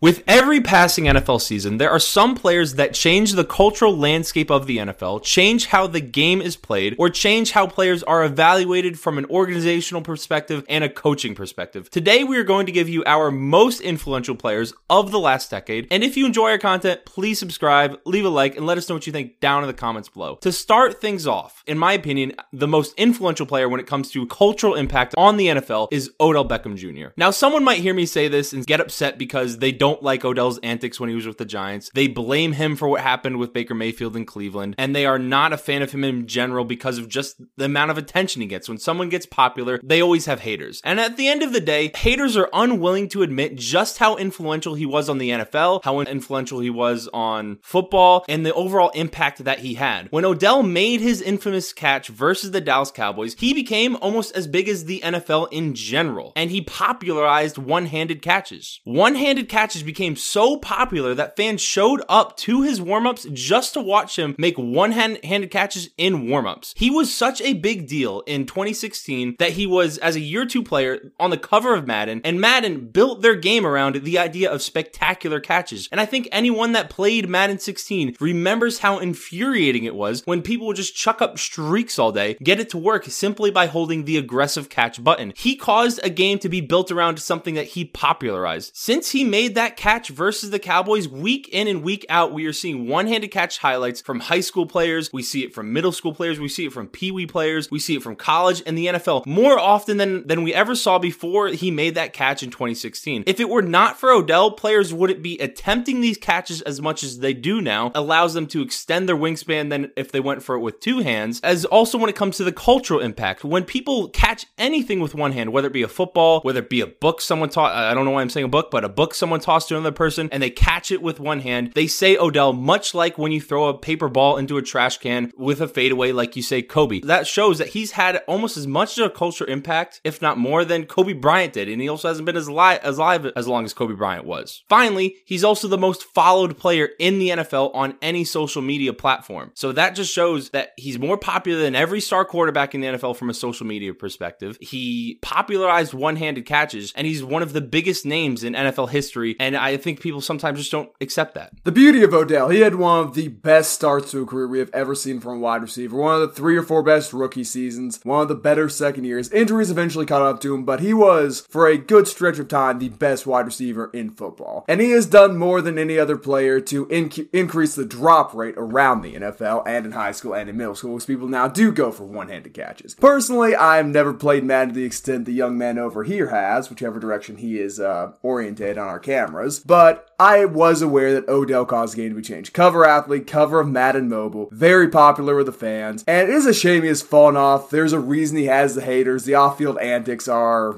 With every passing NFL season, there are some players that change the cultural landscape of the NFL, change how the game is played, or change how players are evaluated from an organizational perspective and a coaching perspective. Today, we are going to give you our most influential players of the last decade. And if you enjoy our content, please subscribe, leave a like, and let us know what you think down in the comments below. To start things off, in my opinion, the most influential player when it comes to cultural impact on the NFL is Odell Beckham Jr. Now, someone might hear me say this and get upset because they don't don't like Odell's antics when he was with the Giants. They blame him for what happened with Baker Mayfield in Cleveland, and they are not a fan of him in general because of just the amount of attention he gets. When someone gets popular, they always have haters. And at the end of the day, haters are unwilling to admit just how influential he was on the NFL, how influential he was on football, and the overall impact that he had. When Odell made his infamous catch versus the Dallas Cowboys, he became almost as big as the NFL in general, and he popularized one handed catches. One handed catches matches became so popular that fans showed up to his warmups just to watch him make one handed catches in warmups. He was such a big deal in 2016 that he was, as a year two player, on the cover of Madden, and Madden built their game around the idea of spectacular catches. And I think anyone that played Madden 16 remembers how infuriating it was when people would just chuck up streaks all day, get it to work simply by holding the aggressive catch button. He caused a game to be built around something that he popularized. Since he made that that catch versus the Cowboys week in and week out. We are seeing one handed catch highlights from high school players. We see it from middle school players. We see it from Pee Wee players. We see it from college and the NFL more often than, than we ever saw before he made that catch in 2016. If it were not for Odell, players wouldn't be attempting these catches as much as they do now, allows them to extend their wingspan than if they went for it with two hands. As also when it comes to the cultural impact, when people catch anything with one hand, whether it be a football, whether it be a book someone taught, I don't know why I'm saying a book, but a book someone taught to another person and they catch it with one hand. They say Odell, much like when you throw a paper ball into a trash can with a fadeaway, like you say Kobe. That shows that he's had almost as much of a cultural impact, if not more, than Kobe Bryant did. And he also hasn't been as live as live as long as Kobe Bryant was. Finally, he's also the most followed player in the NFL on any social media platform. So that just shows that he's more popular than every star quarterback in the NFL from a social media perspective. He popularized one-handed catches and he's one of the biggest names in NFL history. And I think people sometimes just don't accept that. The beauty of Odell, he had one of the best starts to a career we have ever seen from a wide receiver. One of the three or four best rookie seasons, one of the better second years. Injuries eventually caught up to him, but he was, for a good stretch of time, the best wide receiver in football. And he has done more than any other player to inc- increase the drop rate around the NFL and in high school and in middle school, because people now do go for one handed catches. Personally, I've never played Madden to the extent the young man over here has, whichever direction he is uh, oriented on our cameras but I was aware that Odell caused the game to be changed. Cover athlete, cover of Madden Mobile, very popular with the fans, and it is a shame he has fallen off. There's a reason he has the haters. The off-field antics are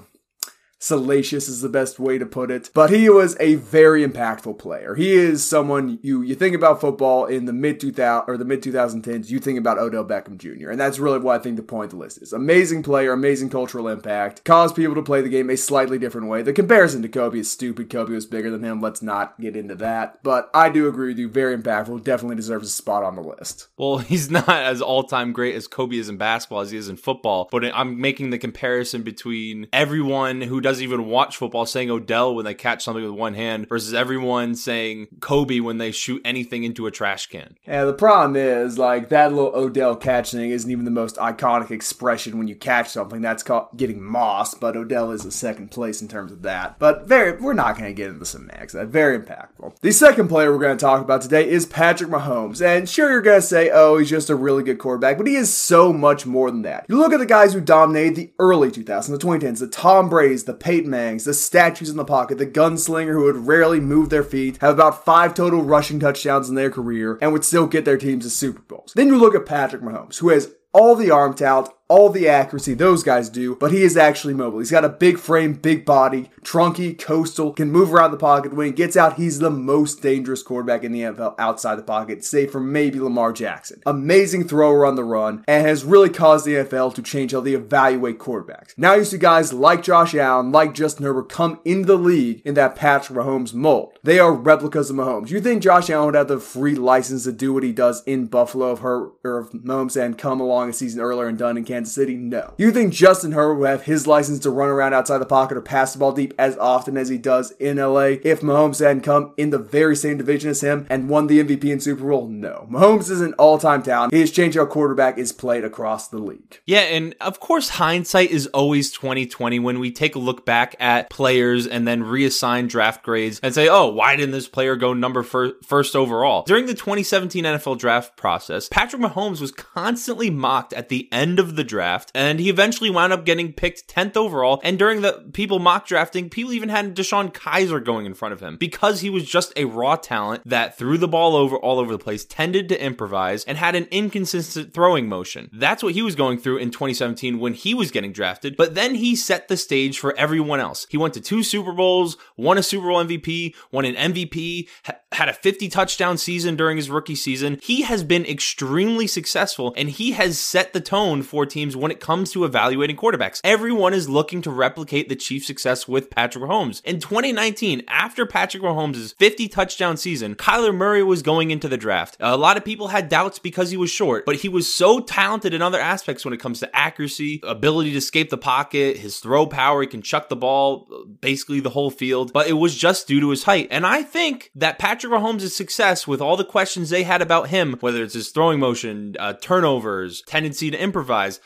salacious is the best way to put it. But he was a very impactful player. He is someone you you think about football in the mid 2000 or the mid 2010s, you think about Odell Beckham Jr. And that's really what I think the point of the list is. Amazing player, amazing cultural impact, caused people to play the game a slightly different way. The comparison to Kobe is stupid. Kobe was bigger than him. Let's not get into that. But I do agree with you. Very impactful. Definitely deserves a spot on the list. Well, he's not as all time great as Kobe is in basketball as he is in football. But I'm making the comparison between everyone who does doesn't even watch football saying Odell when they catch something with one hand versus everyone saying Kobe when they shoot anything into a trash can. Yeah, the problem is like that little Odell catching isn't even the most iconic expression when you catch something. That's called getting moss, but Odell is a second place in terms of that. But very, we're not going to get into some next. That very impactful. The second player we're going to talk about today is Patrick Mahomes, and sure you're going to say, oh, he's just a really good quarterback, but he is so much more than that. You look at the guys who dominated the early 2000s, the 2010s, the Tom Brady's, the Peyton Mannings, the statues in the pocket, the gunslinger who would rarely move their feet, have about five total rushing touchdowns in their career, and would still get their teams to Super Bowls. Then you look at Patrick Mahomes, who has all the arm talent, all the accuracy those guys do, but he is actually mobile. He's got a big frame, big body, trunky, coastal, can move around the pocket. When he gets out, he's the most dangerous quarterback in the NFL outside the pocket, save for maybe Lamar Jackson. Amazing thrower on the run, and has really caused the NFL to change how they evaluate quarterbacks. Now you see guys like Josh Allen, like Justin Herbert come into the league in that Patrick Mahomes mold. They are replicas of Mahomes. You think Josh Allen would have the free license to do what he does in Buffalo of her or of Mahomes and come along a season earlier and done in Kansas Kansas City? No. You think Justin Herbert will have his license to run around outside the pocket or pass the ball deep as often as he does in LA if Mahomes hadn't come in the very same division as him and won the MVP and Super Bowl? No. Mahomes is an all-time talent. He has changed how quarterback is played across the league. Yeah, and of course hindsight is always 2020 when we take a look back at players and then reassign draft grades and say, "Oh, why didn't this player go number fir- first overall?" During the 2017 NFL draft process, Patrick Mahomes was constantly mocked at the end of the draft, and he eventually wound up getting picked 10th overall. And during the people mock drafting, people even had DeShone Kizer going in front of him because he was just a raw talent that threw the ball over all over the place, tended to improvise, and had an inconsistent throwing motion. That's what he was going through in 2017 when he was getting drafted. But then he set the stage for everyone else. He went to two Super Bowls, won a Super Bowl MVP, won an MVP, ha- had a 50 touchdown season during his rookie season. He has been extremely successful and he has set the tone for teams when it comes to evaluating quarterbacks. Everyone is looking to replicate the Chiefs' success with Patrick Mahomes. In 2019, after Patrick Mahomes' 50 touchdown season, Kyler Murray was going into the draft. A lot of people had doubts because he was short, but he was so talented in other aspects when it comes to accuracy, ability to escape the pocket, his throw power, he can chuck the ball basically the whole field, but it was just due to his height. And I think that Patrick Mahomes' success with all the questions they had about him, whether it's his throwing motion, uh, turnovers, tendency to improvise,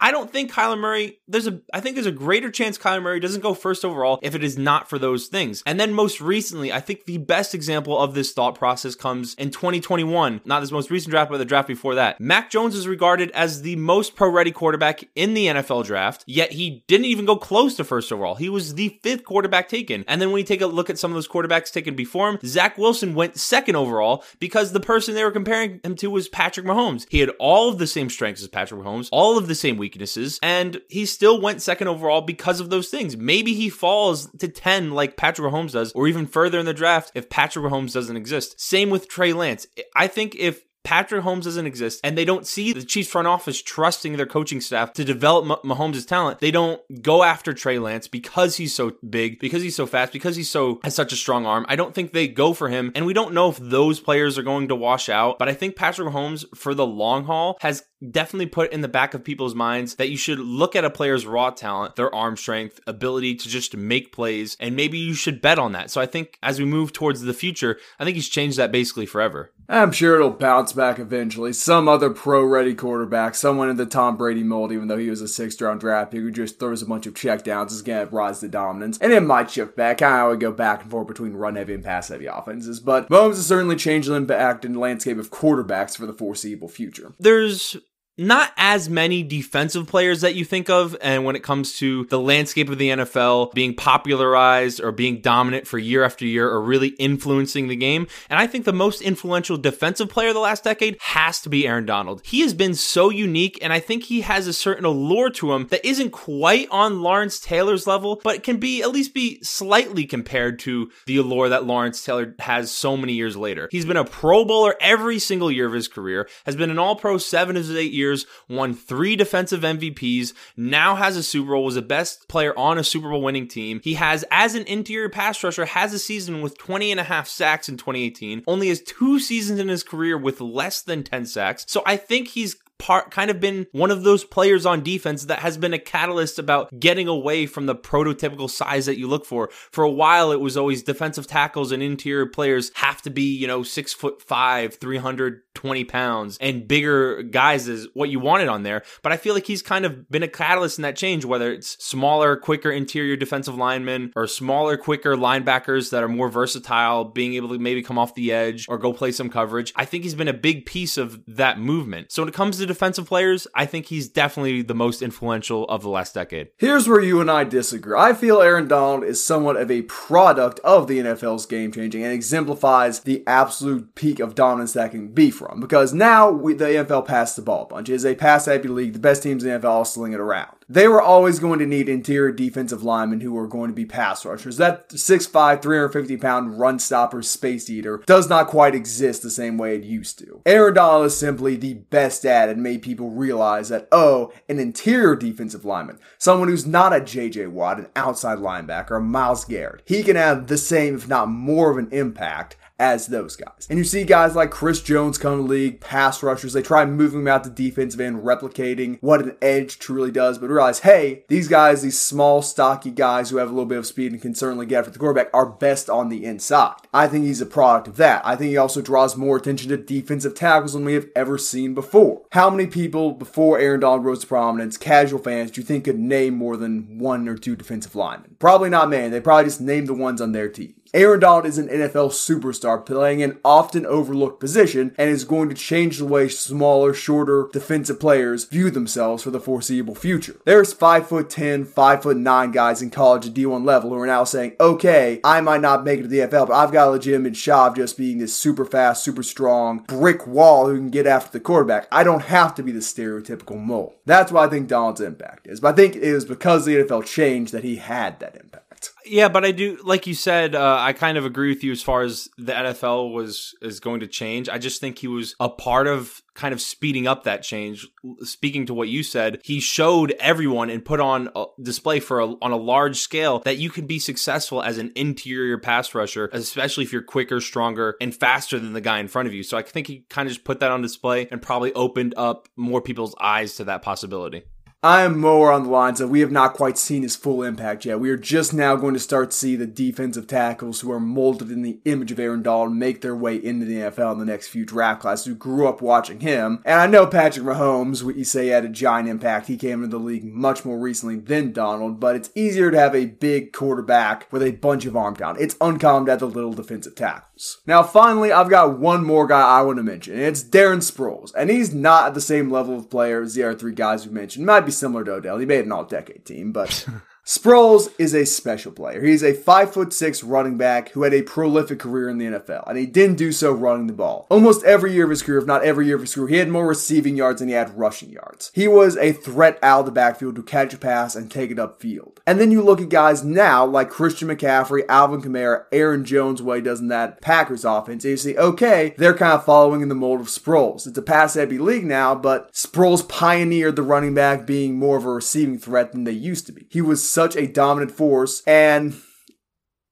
I don't think Kyler Murray, there's a, I think there's a greater chance Kyler Murray doesn't go first overall if it is not for those things. And then most recently, I think the best example of this thought process comes in 2021, not this most recent draft, but the draft before that. Mac Jones is regarded as the most pro ready quarterback in the NFL draft, yet he didn't even go close to first overall. He was the fifth quarterback taken. And then when you take a look at some of those quarterbacks taken before him, Zach Wilson went second overall because the person they were comparing him to was Patrick Mahomes. He had all of the same strengths as Patrick Mahomes, all of the same weaknesses weaknesses, and he still went second overall because of those things. Maybe he falls to 10 like Patrick Mahomes does, or even further in the draft if Patrick Mahomes doesn't exist. Same with Trey Lance. I think if Patrick Mahomes doesn't exist, and they don't see the Chiefs front office trusting their coaching staff to develop Mahomes' talent. They don't go after Trey Lance because he's so big, because he's so fast, because he's so has such a strong arm. I don't think they go for him, and we don't know if those players are going to wash out. But I think Patrick Mahomes, for the long haul, has definitely put in the back of people's minds that you should look at a player's raw talent, their arm strength, ability to just make plays, and maybe you should bet on that. So I think as we move towards the future, I think he's changed that basically forever. I'm sure it'll bounce back eventually. Some other pro ready quarterback, someone in the Tom Brady mold, even though he was a sixth round draft pick who just throws a bunch of checkdowns, is going to rise to dominance. And it might shift back. How we go back and forth between run heavy and pass heavy offenses. But Mahomes has certainly changed the impact and landscape of quarterbacks for the foreseeable future. There's not as many defensive players that you think of. And when it comes to the landscape of the NFL being popularized or being dominant for year after year or really influencing the game. And I think the most influential defensive player the last decade has to be Aaron Donald. He has been so unique, and I think he has a certain allure to him that isn't quite on Lawrence Taylor's level, but can be at least be slightly compared to the allure that Lawrence Taylor has so many years later. He's been a Pro Bowler every single year of his career, has been an All Pro seven of his eight years years, won three defensive MVPs, now has a Super Bowl, was the best player on a Super Bowl winning team. He has, as an interior pass rusher, has a season with 20 and a half sacks in 2018, only has two seasons in his career with less than 10 sacks. So I think he's part kind of been one of those players on defense that has been a catalyst about getting away from the prototypical size that you look for. For a while, it was always defensive tackles and interior players have to be, you know, six foot five, 320 pounds, and bigger guys is what you wanted on there. But I feel like he's kind of been a catalyst in that change, whether it's smaller, quicker interior defensive linemen or smaller, quicker linebackers that are more versatile, being able to maybe come off the edge or go play some coverage. I think he's been a big piece of that movement. So when it comes to defensive players, I think he's definitely the most influential of the last decade. Here's where you and I disagree. I feel Aaron Donald is somewhat of a product of the NFL's game changing and exemplifies the absolute peak of dominance that can be from. Because now we, the NFL passed the ball a bunch. It is a pass happy league. The best teams in the NFL are sling it around they were always going to need interior defensive linemen who were going to be pass rushers. That 6'5, 350 pound run stopper space eater does not quite exist the same way it used to. Aaron is simply the best at and made people realize that, oh, an interior defensive lineman, someone who's not a JJ Watt, an outside linebacker, a Myles Garrett, he can have the same, if not more of an impact as those guys. And you see guys like Chris Jones come to league, pass rushers, they try moving him out to defensive end, replicating what an edge truly does, but realize, hey, these guys, these small, stocky guys who have a little bit of speed and can certainly get after the quarterback, are best on the inside. I think he's a product of that. I think he also draws more attention to defensive tackles than we have ever seen before. How many people before Aaron Donald rose to prominence, casual fans, do you think could name more than one or two defensive linemen? Probably not many. They probably just named the ones on their team. Aaron Donald is an NFL superstar playing an often overlooked position and is going to change the way smaller, shorter defensive players view themselves for the foreseeable future. There's 5 foot 10, 5 foot 9 guys in college at D1 level who are now saying, okay, I might not make it to the NFL, but I've got a legitimate shot of just being this super fast, super strong brick wall who can get after the quarterback. I don't have to be the stereotypical mole. That's why I think Donald's impact is. But I think it was because the NFL changed that he had that impact. Yeah, but I do, like you said, uh, I kind of agree with you as far as the NFL was is going to change. I just think he was a part of kind of speeding up that change. Speaking to what you said, he showed everyone and put on display for a, on a large scale that you can be successful as an interior pass rusher, especially if you're quicker, stronger, and faster than the guy in front of you. So I think he kind of just put that on display and probably opened up more people's eyes to that possibility. I am more on the lines of we have not quite seen his full impact yet. We are just now going to start to see the defensive tackles who are molded in the image of Aaron Donald make their way into the NFL in the next few draft classes who grew up watching him. And I know Patrick Mahomes, we say had a giant impact. He came into the league much more recently than Donald, but it's easier to have a big quarterback with a bunch of arm talent. It's uncommon to have the little defensive tackles. Now, finally, I've got one more guy I want to mention, and it's Darren Sproles. And he's not at the same level of player as the other three guys we mentioned. Might be similar to Odell. He made an all decade team, but Sproles is a special player. He's a five foot six running back who had a prolific career in the NFL, and he didn't do so running the ball. Almost every year of his career, if not every year of his career, he had more receiving yards than he had rushing yards. He was a threat out of the backfield to catch a pass and take it upfield. And then you look at guys now like Christian McCaffrey, Alvin Kamara, Aaron Jones, what he does in that Packers offense, and you see, okay, they're kind of following in the mold of Sproles. It's a pass heavy league now, but Sproles pioneered the running back being more of a receiving threat than they used to be. He was such a dominant force and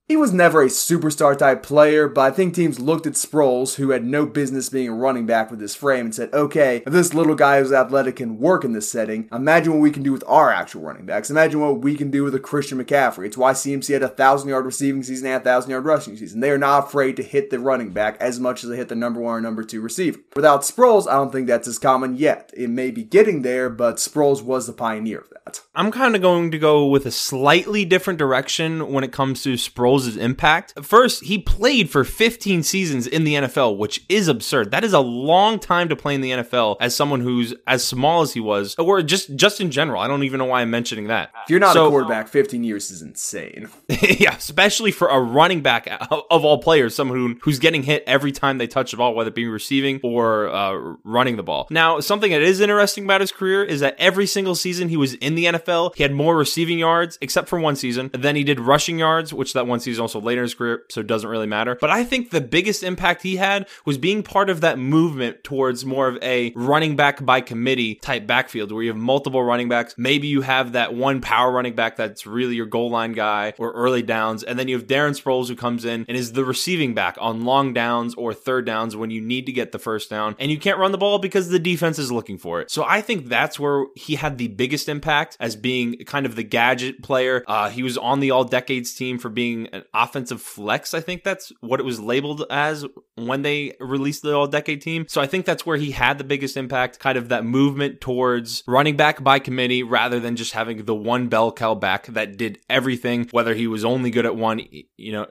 he was never a superstar type player, but I think teams looked at Sproles, who had no business being a running back with his frame, and said, okay, if this little guy who's athletic can work in this setting, imagine what we can do with our actual running backs. Imagine what we can do with a Christian McCaffrey. It's why CMC had a thousand yard receiving season and a thousand yard rushing season. They are not afraid to hit the running back as much as they hit the number one or number two receiver. Without Sproles, I don't think that's as common yet. It may be getting there, but Sproles was the pioneer of that. I'm kind of going to go with a slightly different direction when it comes to Sproles' impact. First, he played for 15 seasons in the NFL, which is absurd. That is a long time to play in the NFL as someone who's as small as he was, or just just in general. I don't even know why I'm mentioning that. If you're not so, a quarterback, 15 years is insane. yeah, especially for a running back of all players, someone who, who's getting hit every time they touch the ball, whether it be receiving or uh, running the ball. Now, something that is interesting about his career is that every single season he was in the NFL, he had more receiving yards, except for one season. Then he did rushing yards, which that one season also later in his career, so it doesn't really matter. But I think the biggest impact he had was being part of that movement towards more of a running back by committee type backfield where you have multiple running backs. Maybe you have that one power running back that's really your goal line guy or early downs. And then you have Darren Sproles who comes in and is the receiving back on long downs or third downs when you need to get the first down. And you can't run the ball because the defense is looking for it. So I think that's where he had the biggest impact as being kind of the gadget player. Uh, he was on the all decades team for being an offensive flex. I think that's what it was labeled as when they released the all decade team. So I think that's where he had the biggest impact, kind of that movement towards running back by committee rather than just having the one bell cow back that did everything, whether he was only good at one, you know.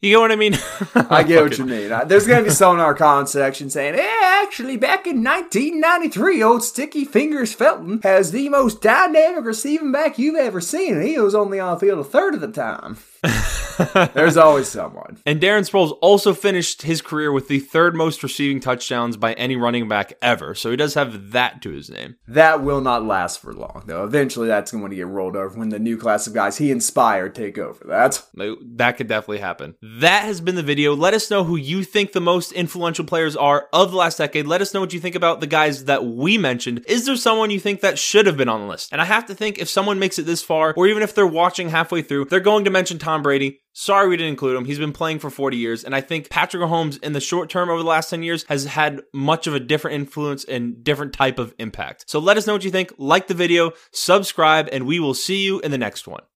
You get what I mean? I get what you mean. Uh, there's going to be someone in our comment section saying, "Yeah, actually, back in 1993, old Sticky Fingers Felton has the most dynamic receiving back you've ever seen. and He was only on the field a third of the time." There's always someone. And Darren Sproles also finished his career with the third most receiving touchdowns by any running back ever. So he does have that to his name. That will not last for long, though. Eventually, that's going to get rolled over when the new class of guys he inspired take over. That that could definitely happen. That has been the video. Let us know who you think the most influential players are of the last decade. Let us know what you think about the guys that we mentioned. Is there someone you think that should have been on the list? And I have to think if someone makes it this far, or even if they're watching halfway through, they're going to mention Tom Brady. Sorry we didn't include him. He's been playing for 40 years. And I think Patrick Mahomes in the short term over the last 10 years has had much of a different influence and different type of impact. So let us know what you think. Like the video, subscribe, and we will see you in the next one.